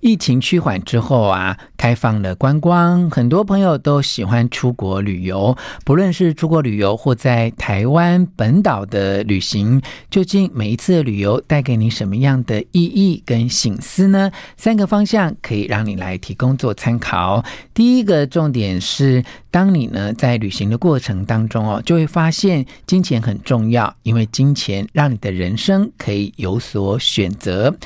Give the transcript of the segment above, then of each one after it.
疫情趋缓之后啊，开放了观光，很多朋友都喜欢出国旅游。不论是出国旅游或在台湾本岛的旅行，究竟每一次的旅游带给你什么样的意义跟省思呢？三个方向可以让你来提供做参考。第一个重点是，当你呢在旅行的过程当中哦，就会发现金钱很重要，因为金钱让你的人生可以有所选择。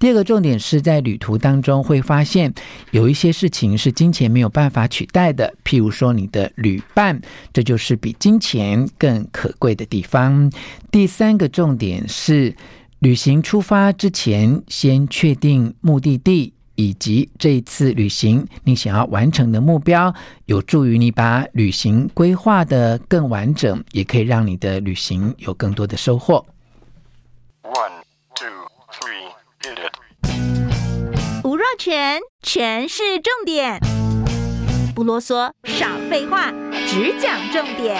第二个重点是在旅途当中会发现有一些事情是金钱没有办法取代的，譬如说你的旅伴，这就是比金钱更可贵的地方。第三个重点是旅行出发之前，先确定目的地以及这一次旅行你想要完成的目标，有助于你把旅行规划得更完整，也可以让你的旅行有更多的收获。One, 吴若权，权式重点，不啰嗦，少废话，只讲重点。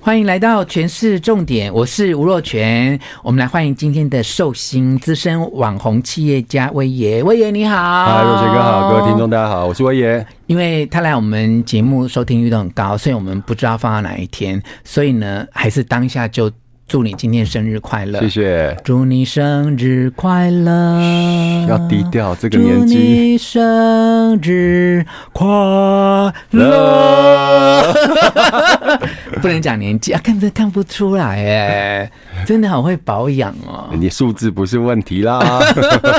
欢迎来到全市重点，我是吴若全。我们来欢迎今天的寿星资深网红企业家威爷，威爷你好。嗨，若全哥好，各位听众大家好，我是威爷。因为他来我们节目收听率都很高，所以我们不知道放到哪一天，所以呢，还是当下就。祝你今天生日快乐！谢谢。祝你生日快乐！要低调，这个年纪。祝你生日快乐！不能讲年纪啊，看这看不出来哎，真的好会保养哦。你数字不是问题啦，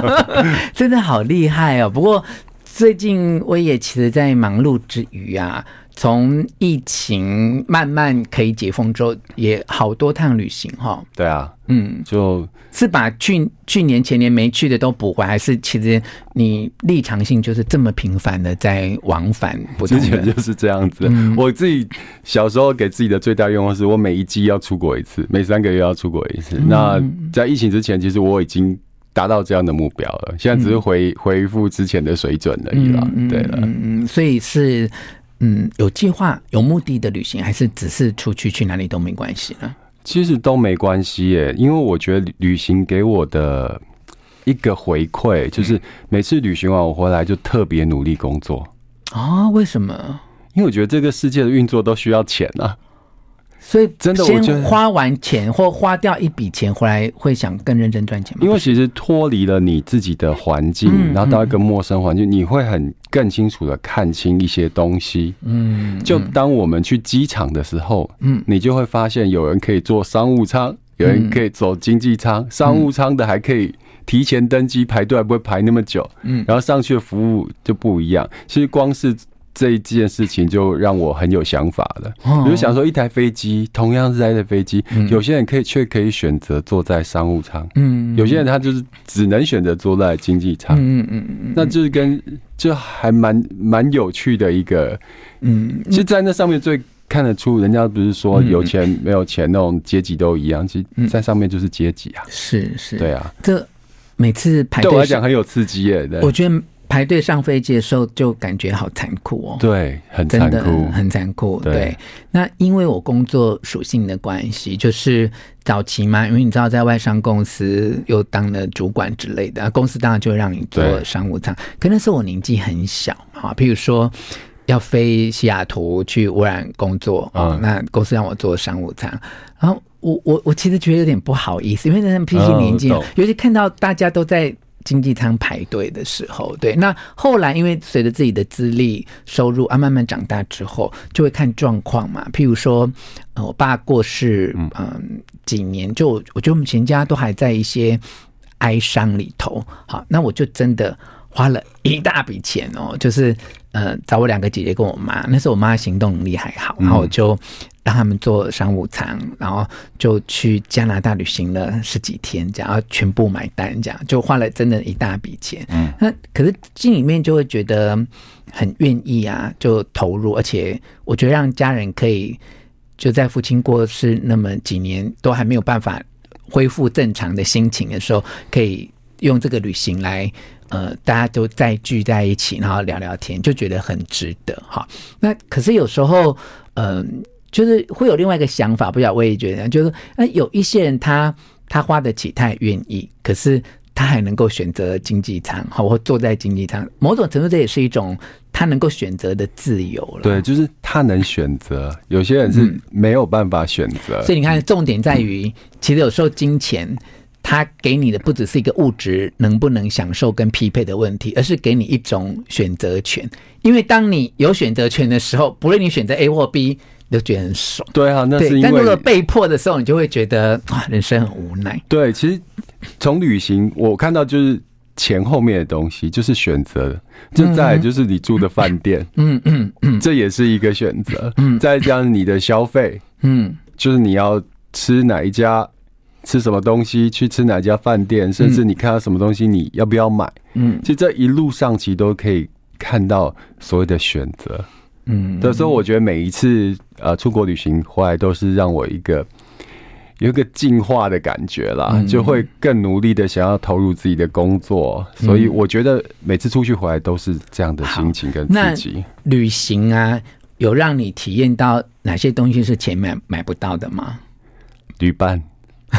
真的好厉害哦。不过最近我也其实，在忙碌之余啊。从疫情慢慢可以解封之后，也好多趟旅行哈。对啊，嗯，就是把去去年前年没去的都补回来，还是其实你立场性就是这么频繁的在往返？之前就是这样子。嗯、我自己小时候给自己的最大愿望是我每一季要出国一次，每三个月要出国一次。嗯、那在疫情之前，其实我已经达到这样的目标了。现在只是回、嗯、恢复之前的水准而已了。对了，嗯，所以是。嗯，有计划、有目的的旅行，还是只是出去去哪里都没关系呢？其实都没关系耶，因为我觉得旅行给我的一个回馈，就是每次旅行完我回来就特别努力工作啊。为什么？因为我觉得这个世界的运作都需要钱啊。所以真的，先花完钱或花掉一笔钱回来，会想更认真赚钱吗？因为其实脱离了你自己的环境，然后到一个陌生环境，你会很更清楚的看清一些东西。嗯，就当我们去机场的时候，嗯，你就会发现有人可以坐商务舱，有人可以走经济舱，商务舱的还可以提前登机，排队还不会排那么久。嗯，然后上去的服务就不一样。其实光是。这一件事情就让我很有想法了。比如想说，一台飞机同样是在的飞机，有些人可以却可以选择坐在商务舱，嗯，有些人他就是只能选择坐在经济舱，嗯嗯嗯，那就是跟就还蛮蛮有趣的一个，嗯，其实，在那上面最看得出，人家不是说有钱没有钱那种阶级都一样，其实在上面就是阶级啊，是是，对啊，这每次排队对我来讲很有刺激耶，我觉得。排队上飞机的时候，就感觉好残酷哦。对，很残酷，很残酷。对，对，那因为我工作属性的关系，就是早期嘛，因为你知道，在外商公司又当了主管之类的，公司当然就会让你做商务舱。可那时候我年纪很小啊，譬如说要飞西雅图去污染工作啊，嗯，那公司让我做商务舱，然后我我我其实觉得有点不好意思，因为那毕竟年纪，嗯，尤其看到大家都在。经济舱排队的时候，对，那后来因为随着自己的资历、收入啊慢慢长大之后，就会看状况嘛。譬如说，呃，我爸过世，嗯、呃，几年就我觉得我们全家都还在一些哀伤里头。好，那我就真的花了一大笔钱哦，就是呃找我两个姐姐跟我妈，那时候我妈行动能力还好，然后我就。让他们坐商务舱，然后就去加拿大旅行了十几天，这样，然后全部买单，这样就花了真的一大笔钱。嗯，那可是心里面就会觉得很愿意啊，就投入，而且我觉得让家人可以就在父亲过世那么几年都还没有办法恢复正常的心情的时候，可以用这个旅行来，呃，大家都再聚在一起，然后聊聊天，就觉得很值得哈。那可是有时候，嗯、呃。就是会有另外一个想法，不晓得我也觉得，就是那有一些人他他花得起，他也愿意，可是他还能够选择经济舱，好，或坐在经济舱，某种程度这也是一种他能够选择的自由了。对，就是他能选择，有些人是没有办法选择。所以你看，重点在于，其实有时候金钱。他给你的不只是一个物质能不能享受跟匹配的问题，而是给你一种选择权。因为当你有选择权的时候，不论你选择 A 或 B，你都觉得很爽。对啊，那是因为。但如果被迫的时候，你就会觉得啊，人生很无奈。对，其实从旅行我看到就是钱后面的东西，就是选择。就在就是你住的饭店，嗯嗯嗯，这也是一个选择。嗯，再加上你的消费，嗯，就是你要吃哪一家。吃什么东西，去吃哪家饭店，甚至你看到什么东西，你要不要买？嗯，其实这一路上其实都可以看到所谓的选择。嗯，所以说我觉得每一次呃出国旅行回来，都是让我一个有一个进化的感觉啦，就会更努力的想要投入自己的工作。所以我觉得每次出去回来都是这样的心情跟自己。旅行啊，有让你体验到哪些东西是钱买买不到的吗？旅伴。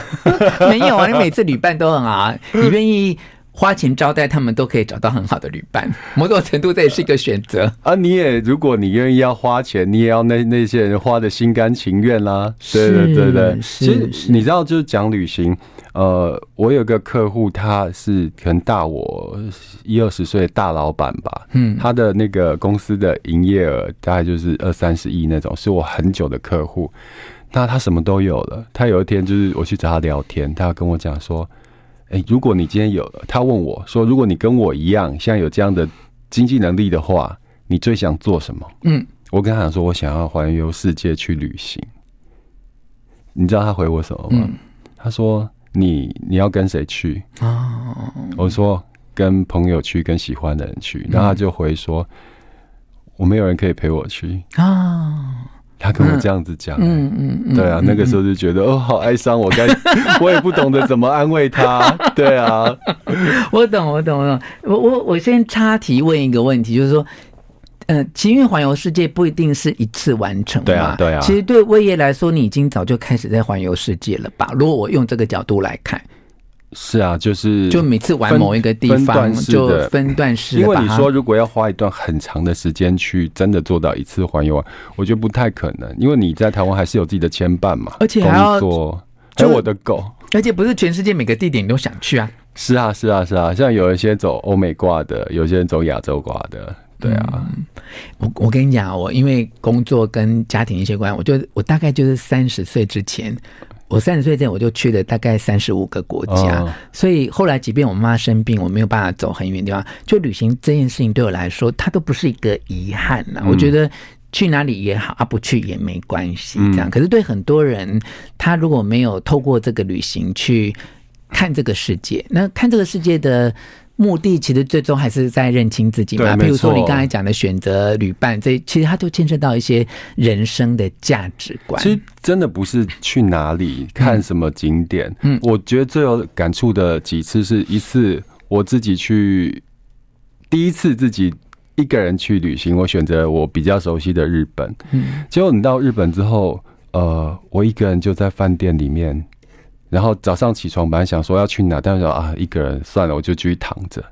没有啊，你每次旅伴都很好啊，你愿意花钱招待他们，都可以找到很好的旅伴。某种程度这也是一个选择啊。你也如果你愿意要花钱，你也要那那些人花的心甘情愿啦。对对对对，其实你知道，就是讲旅行，呃，我有个客户，他是可能大我一二十岁的大老板吧，嗯，他的那个公司的营业额大概就是二三十亿那种，是我很久的客户。那他什么都有了。他有一天就是我去找他聊天，他跟我讲说：“诶，如果你今天有了，他问我说，如果你跟我一样，现在有这样的经济能力的话，你最想做什么？”嗯，我跟他讲说，我想要环游世界去旅行。你知道他回我什么吗？嗯、他说：“你你要跟谁去？”哦，我说：“跟朋友去，跟喜欢的人去。”然后他就回说：“嗯、我没有人可以陪我去。”啊。他跟我这样子讲，嗯嗯嗯，对啊，那个时候就觉得哦，好哀伤，我该，我也不懂得怎么安慰他，对啊，我懂，我懂，我懂，我我我先插题问一个问题，就是说，呃，奇遇环游世界不一定是一次完成嘛，对啊，对啊，其实对崴爷来说，你已经早就开始在环游世界了吧？如果我用这个角度来看。是啊，就是就每次玩某一个地方就分段式，因为你说如果要花一段很长的时间去真的做到一次环游，我觉得不太可能，因为你在台湾还是有自己的牵绊嘛，而且还要做，还有我的狗，而且不是全世界每个地点你都想去啊。是啊，是啊，是啊，像有一些走欧美挂的，有些人走亚洲挂的，对啊。嗯、我我跟你讲，我因为工作跟家庭一些关系，我就我大概就是三十岁之前。我三十岁前我就去了大概三十五个国家，哦、所以后来即便我妈生病，我没有办法走很远的地方，就旅行这件事情对我来说，它都不是一个遗憾了。嗯、我觉得去哪里也好，啊不去也没关系，这样。嗯、可是对很多人，他如果没有透过这个旅行去看这个世界，那看这个世界的。目的其实最终还是在认清自己嘛。比如说你刚才讲的选择旅伴，这其实它都牵涉到一些人生的价值观。其实真的不是去哪里看什么景点。嗯，我觉得最有感触的几次是一次我自己去，第一次自己一个人去旅行，我选择我比较熟悉的日本。嗯，结果你到日本之后，呃，我一个人就在饭店里面。然后早上起床，本来想说要去哪，但是说啊，一个人算了，我就继续躺着。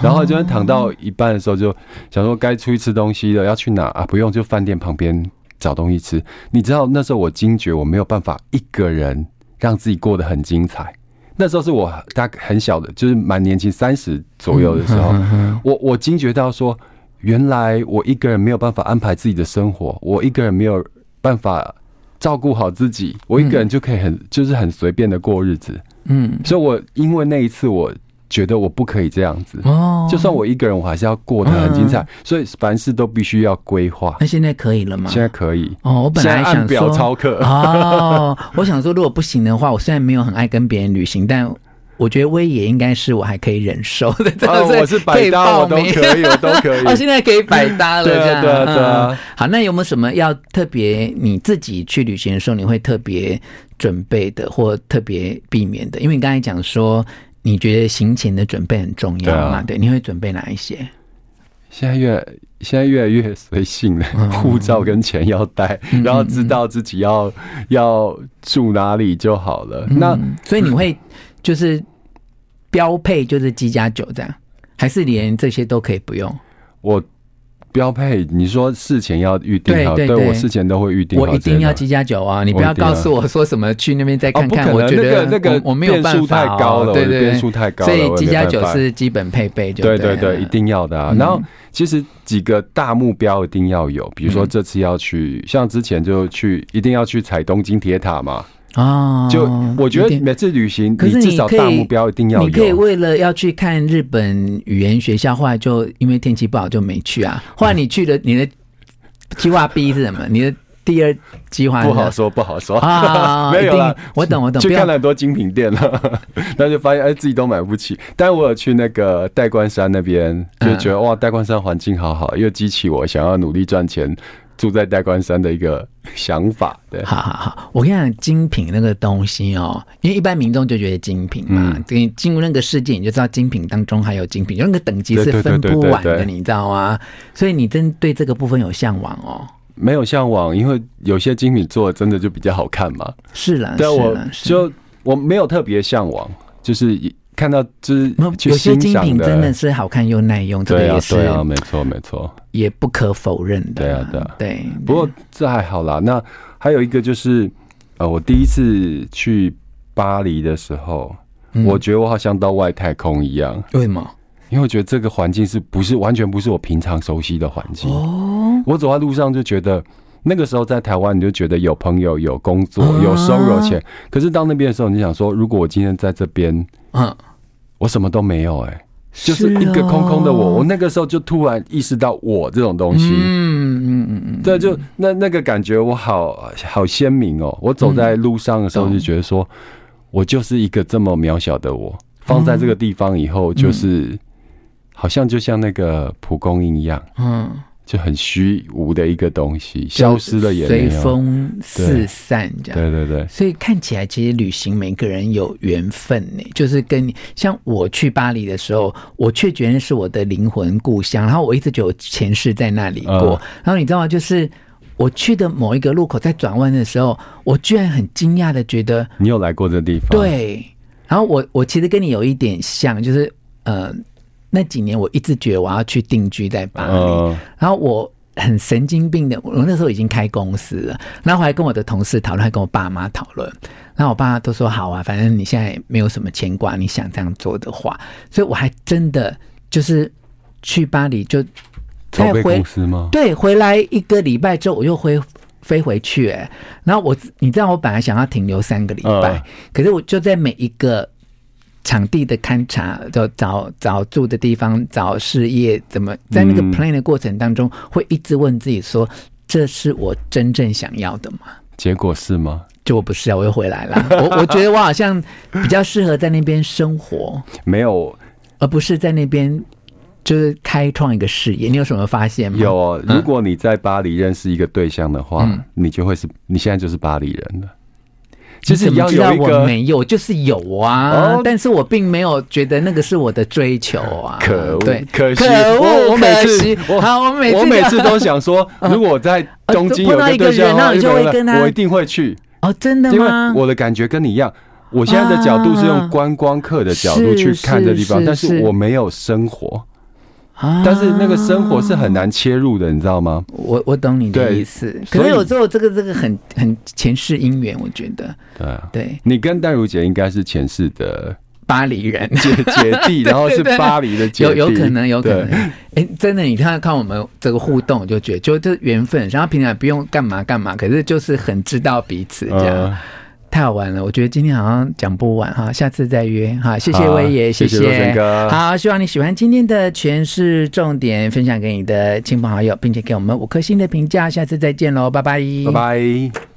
然后就躺到一半的时候，就想说该出去吃东西了，要去哪啊？不用，就饭店旁边找东西吃。你知道那时候我惊觉我没有办法一个人让自己过得很精彩。那时候是我大概很小的，就是蛮年轻，三十左右的时候，我我惊觉到说，原来我一个人没有办法安排自己的生活，我一个人没有办法。照顾好自己，我一个人就可以很、嗯、就是很随便的过日子，嗯，所以我因为那一次，我觉得我不可以这样子哦，就算我一个人，我还是要过得很精彩，嗯、所以凡事都必须要规划。那现在可以了吗？现在可以哦，我本来想说表操课哦，我想说，如果不行的话，我虽然没有很爱跟别人旅行，但。我觉得威爷应该是我还可以忍受的，哦，我是百搭，我都可以，我都可以。我 现在可以百搭了，这样对啊，对。好，那有没有什么要特别你自己去旅行的时候，你会特别准备的，或特别避免的？因为你刚才讲说，你觉得行前的准备很重要嘛？对，啊，对，你会准备哪一些？现在越现在越来越随性了，护照跟钱要带，然后知道自己要要住哪里就好了。那所以你会就是标配就是机加酒这样，还是连这些都可以不用？我。标配，你说事前要预定好，对，对，我事前都会预定好。我一定要机加酒啊！你不要告诉我说什么去那边再看看。我觉得那个我没有办法，太高了，对对，变数太高了。所以机加酒是基本配备，就对对对，一定要的啊。然后其实几个大目标一定要有，比如说这次要去，像之前就去，一定要去踩东京铁塔嘛。哦，就我觉得每次旅行，可是你至少大目标一定要有。你可以为了要去看日本语言学校，后来就因为天气不好就没去啊。后来你去的，你的计划 B 是什么？你的第二计划不好说，不好说啊。没有啦，我懂我懂。去看了很多精品店了，但就发现哎，自己都买不起。但我有去那个代官山那边，就觉得哇，代官山环境好好，又激起我想要努力赚钱。住在代官山的一个想法，对，好好好，我跟你讲，精品那个东西哦，因为一般民众就觉得精品嘛，你进入那个世界，你就知道精品当中还有精品，就那个等级是分不完的，你知道吗？所以你真对这个部分有向往哦？没有向往，因为有些精品做的真的就比较好看嘛。是啦，对，我就我没有特别向往，就是。看到就是有些精品真的是好看又耐用，这个也是对啊，没错没错，也不可否认的。对啊对啊对。不过这还好啦。那还有一个就是，呃，我第一次去巴黎的时候，我觉得我好像到外太空一样。为什么？因为我觉得这个环境是不是完全不是我平常熟悉的环境？哦。我走在路上就觉得，那个时候在台湾你就觉得有朋友、有工作、有收入、有钱。可是到那边的时候，你想说，如果我今天在这边。嗯，我什么都没有哎、欸，就是一个空空的我。我那个时候就突然意识到我这种东西，嗯嗯嗯嗯，对，就那那个感觉我好好鲜明哦。我走在路上的时候就觉得说，我就是一个这么渺小的我，放在这个地方以后，就是好像就像那个蒲公英一样，嗯。就很虚无的一个东西，消失了随风四散这样。对对对，所以看起来其实旅行每个人有缘分呢，就是跟你像我去巴黎的时候，我却觉得是我的灵魂故乡，然后我一直觉得前世在那里过。然后你知道吗？就是我去的某一个路口，在转弯的时候，我居然很惊讶的觉得你有来过这地方。对，然后我我其实跟你有一点像，就是呃。那几年我一直觉得我要去定居在巴黎，嗯、然后我很神经病的，我那时候已经开公司了，然后我还跟我的同事讨论，还跟我爸妈讨论，然后我爸妈都说好啊，反正你现在没有什么牵挂，你想这样做的话，所以我还真的就是去巴黎就再回公司吗？对，回来一个礼拜之后我又回飞回去，哎，然后我你知道我本来想要停留三个礼拜，嗯、可是我就在每一个。场地的勘察，就找找住的地方，找事业，怎么在那个 plan 的过程当中，会一直问自己说：“这是我真正想要的吗？”结果是吗？就我不是啊，我又回来了。我我觉得我好像比较适合在那边生活，没有，而不是在那边就是开创一个事业。你有什么发现吗？有哦，如果你在巴黎认识一个对象的话，嗯、你就会是你现在就是巴黎人了。其实你要知道我没有，就是有啊，但是我并没有觉得那个是我的追求啊。可恶，对，可惜，我我每次，好，我每次我每次都想说，如果我在东京有一个人，那你就会跟他，我一定会去。哦，真的吗？我的感觉跟你一样，我现在的角度是用观光客的角度去看这地方，但是我没有生活。但是那个生活是很难切入的，你知道吗？我我懂你的意思，可是有时候这个这个很很前世姻缘，我觉得。对啊，对，你跟戴如姐应该是前世的巴黎人姐姐弟，然后是巴黎的姐弟，有有可能有可能。哎，真的，你看看我们这个互动，就觉得就这缘分，然后平常不用干嘛干嘛，可是就是很知道彼此这样。太好玩了，我觉得今天好像讲不完哈，下次再约哈。谢谢威爷，谢谢哥，好，希望你喜欢今天的全是重点，分享给你的亲朋好友，并且给我们五颗星的评价。下次再见喽，拜拜，拜拜。